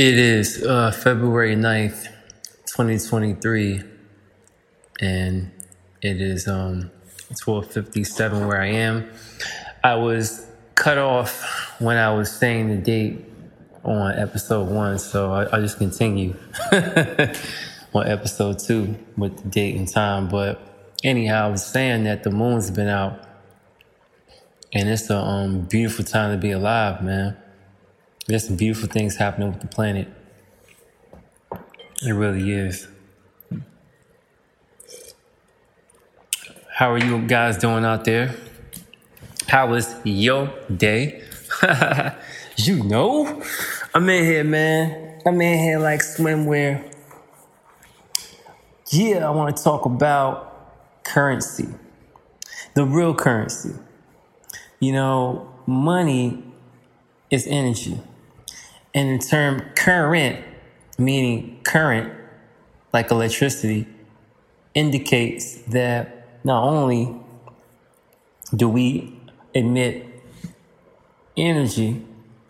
It is uh, February 9th, 2023, and it is um, 12.57 where I am. I was cut off when I was saying the date on episode one, so I, will just continue on episode two with the date and time. But anyhow, I was saying that the moon's been out, and it's a um, beautiful time to be alive, man. There's some beautiful things happening with the planet. It really is. How are you guys doing out there? How was your day? you know, I'm in here, man. I'm in here like swimwear. Yeah, I want to talk about currency, the real currency. You know, money is energy. And the term current, meaning current, like electricity, indicates that not only do we emit energy,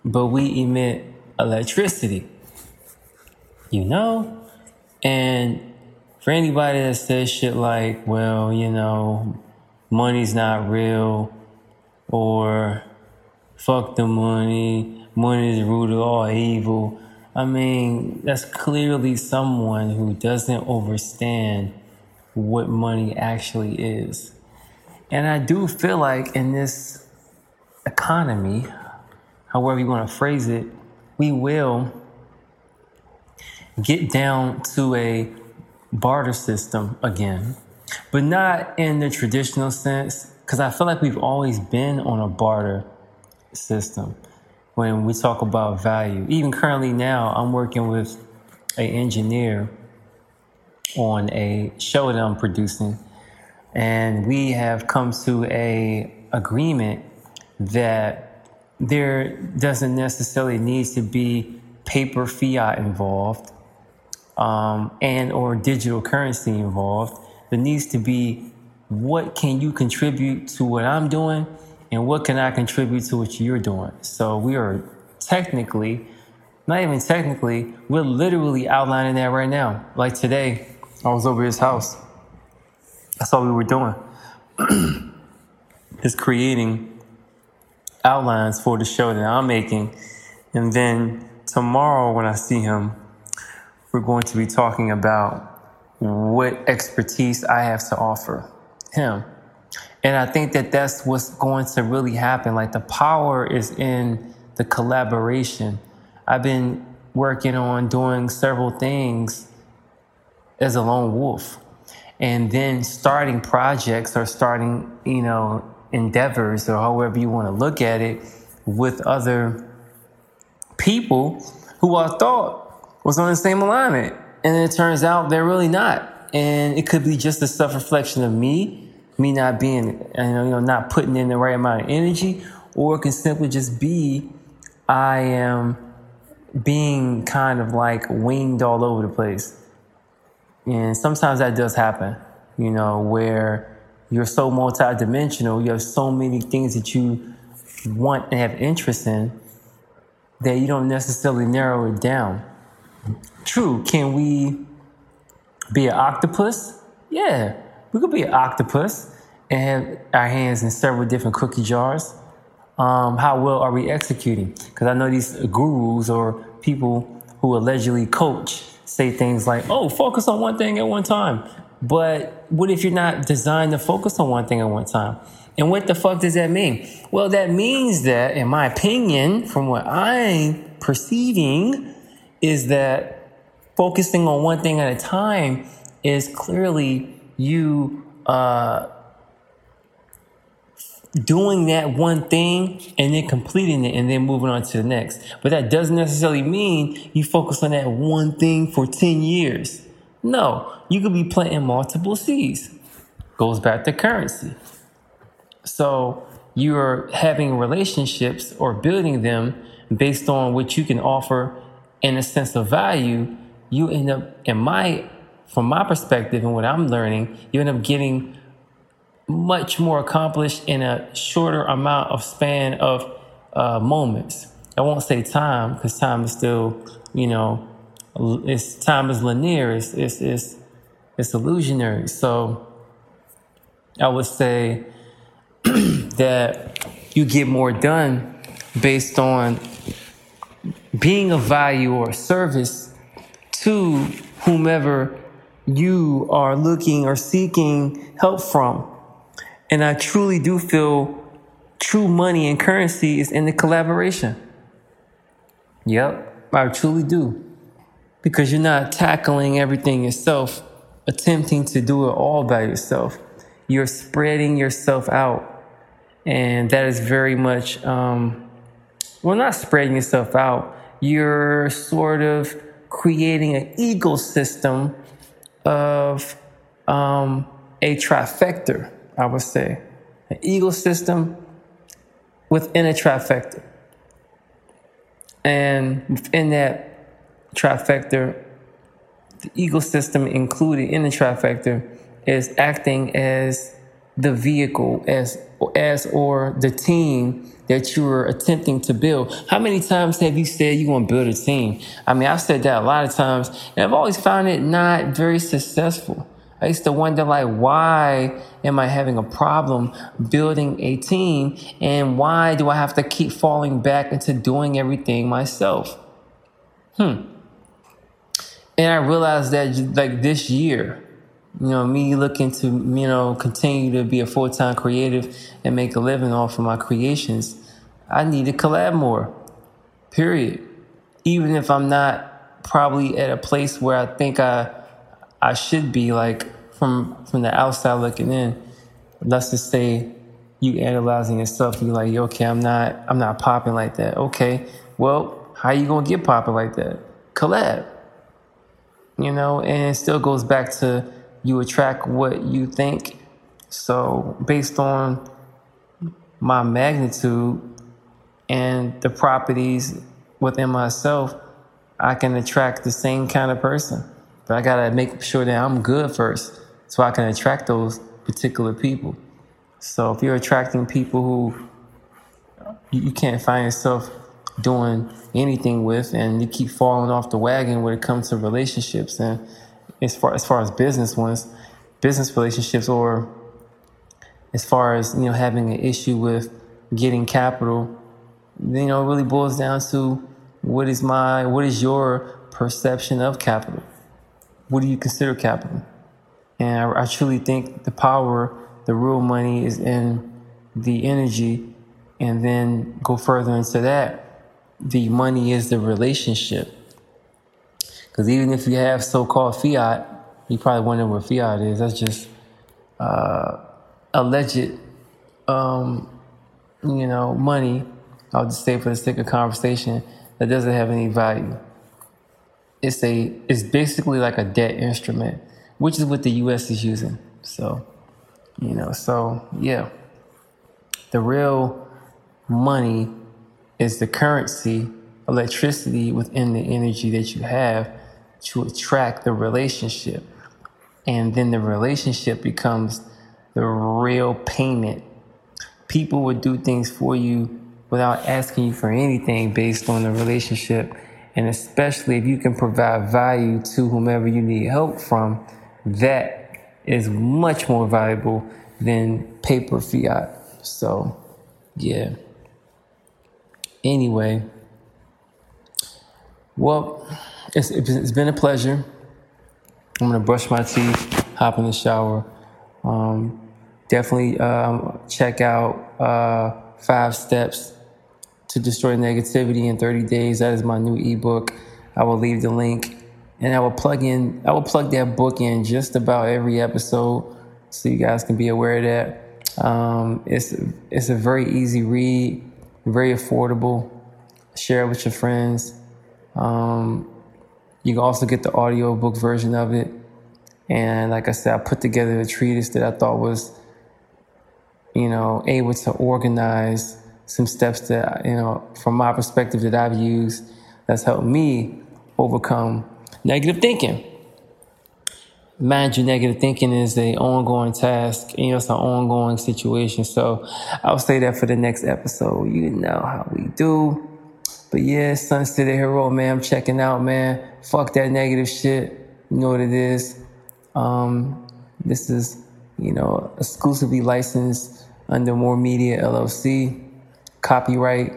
but we emit electricity. You know? And for anybody that says shit like, well, you know, money's not real, or fuck the money, money is the root of all evil. I mean, that's clearly someone who doesn't understand what money actually is. And I do feel like in this economy, however you want to phrase it, we will get down to a barter system again, but not in the traditional sense, because I feel like we've always been on a barter system when we talk about value. Even currently now, I'm working with an engineer on a show that I'm producing, and we have come to a agreement that there doesn't necessarily need to be paper fiat involved um, and or digital currency involved. There needs to be what can you contribute to what I'm doing and what can I contribute to what you're doing? So we are technically, not even technically, we're literally outlining that right now. Like today, I was over his house. That's all we were doing. is creating outlines for the show that I'm making. And then tomorrow when I see him, we're going to be talking about what expertise I have to offer him and I think that that's what's going to really happen. Like the power is in the collaboration. I've been working on doing several things as a lone wolf and then starting projects or starting, you know, endeavors or however you want to look at it with other people who I thought was on the same alignment. And it turns out they're really not. And it could be just a self reflection of me me not being, you know, not putting in the right amount of energy, or it can simply just be I am being kind of like winged all over the place. And sometimes that does happen, you know, where you're so multidimensional, you have so many things that you want and have interest in that you don't necessarily narrow it down. True, can we be an octopus? Yeah, we could be an octopus and have our hands in several different cookie jars. Um, how well are we executing? Because I know these gurus or people who allegedly coach say things like, oh, focus on one thing at one time. But what if you're not designed to focus on one thing at one time? And what the fuck does that mean? Well, that means that, in my opinion, from what I'm perceiving, is that focusing on one thing at a time is clearly you uh, doing that one thing and then completing it and then moving on to the next. But that doesn't necessarily mean you focus on that one thing for 10 years. No, you could be planting multiple seeds. Goes back to currency. So you're having relationships or building them based on what you can offer in a sense of value. You end up, in my from my perspective and what I'm learning, you end up getting much more accomplished in a shorter amount of span of uh, moments. I won't say time because time is still, you know, it's time is linear. It's it's it's, it's illusionary. So I would say that you get more done based on being of value or service to whomever you are looking or seeking help from. And I truly do feel true money and currency is in the collaboration. Yep, I truly do. Because you're not tackling everything yourself, attempting to do it all by yourself. You're spreading yourself out. And that is very much, um, well, not spreading yourself out. You're sort of creating an ecosystem of um, a trifecta, I would say. An ecosystem within a trifecta. And within that trifecta, the ecosystem included in the trifecta is acting as the vehicle, as as or the team that you are attempting to build. How many times have you said you want to build a team? I mean, I've said that a lot of times, and I've always found it not very successful. I used to wonder, like, why am I having a problem building a team? And why do I have to keep falling back into doing everything myself? Hmm. And I realized that, like, this year, you know, me looking to, you know, continue to be a full time creative and make a living off of my creations, I need to collab more. Period. Even if I'm not probably at a place where I think I I should be like from from the outside looking in. Let's just say you analyzing yourself, you're like, okay, I'm not I'm not popping like that. Okay, well, how you gonna get popping like that? Collab. You know, and it still goes back to you attract what you think. So based on my magnitude and the properties within myself, I can attract the same kind of person. But I gotta make sure that I'm good first so I can attract those particular people. So if you're attracting people who you can't find yourself doing anything with and you keep falling off the wagon when it comes to relationships and as far as far as business ones, business relationships or as far as, you know, having an issue with getting capital, you know, it really boils down to what is my what is your perception of capital? what do you consider capital? And I, I truly think the power, the real money is in the energy. And then go further into that, the money is the relationship. Because even if you have so called fiat, you probably wonder what fiat is. That's just uh, alleged, um, you know, money. I'll just say for the sake of conversation that doesn't have any value it's a it's basically like a debt instrument, which is what the U.S. is using. So, you know, so yeah, the real money is the currency, electricity within the energy that you have to attract the relationship, and then the relationship becomes the real payment. People would do things for you without asking you for anything based on the relationship and especially if you can provide value to whomever you need help from, that is much more valuable than paper fiat. So, yeah. Anyway, well, it's, it's been a pleasure. I'm gonna brush my teeth, hop in the shower. Um, definitely um, check out uh, Five Steps to destroy negativity in 30 days. That is my new ebook. I will leave the link and I will plug in, I will plug that book in just about every episode so you guys can be aware of that. Um, it's, it's a very easy read, very affordable. Share it with your friends. Um, you can also get the audio book version of it. And like I said, I put together a treatise that I thought was, you know, able to organize some steps that, you know, from my perspective that I've used that's helped me overcome negative thinking. You, negative thinking is a ongoing task, you know, it's an ongoing situation. So I'll say that for the next episode. You know how we do. But yeah, Sons the Hero, man. I'm checking out, man. Fuck that negative shit. You know what it is. Um, this is, you know, exclusively licensed under More Media LLC. Copyright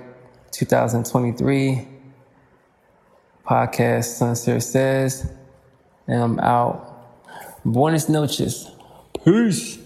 2023. Podcast Soncier Says. And I'm out. Buenas noches. Peace.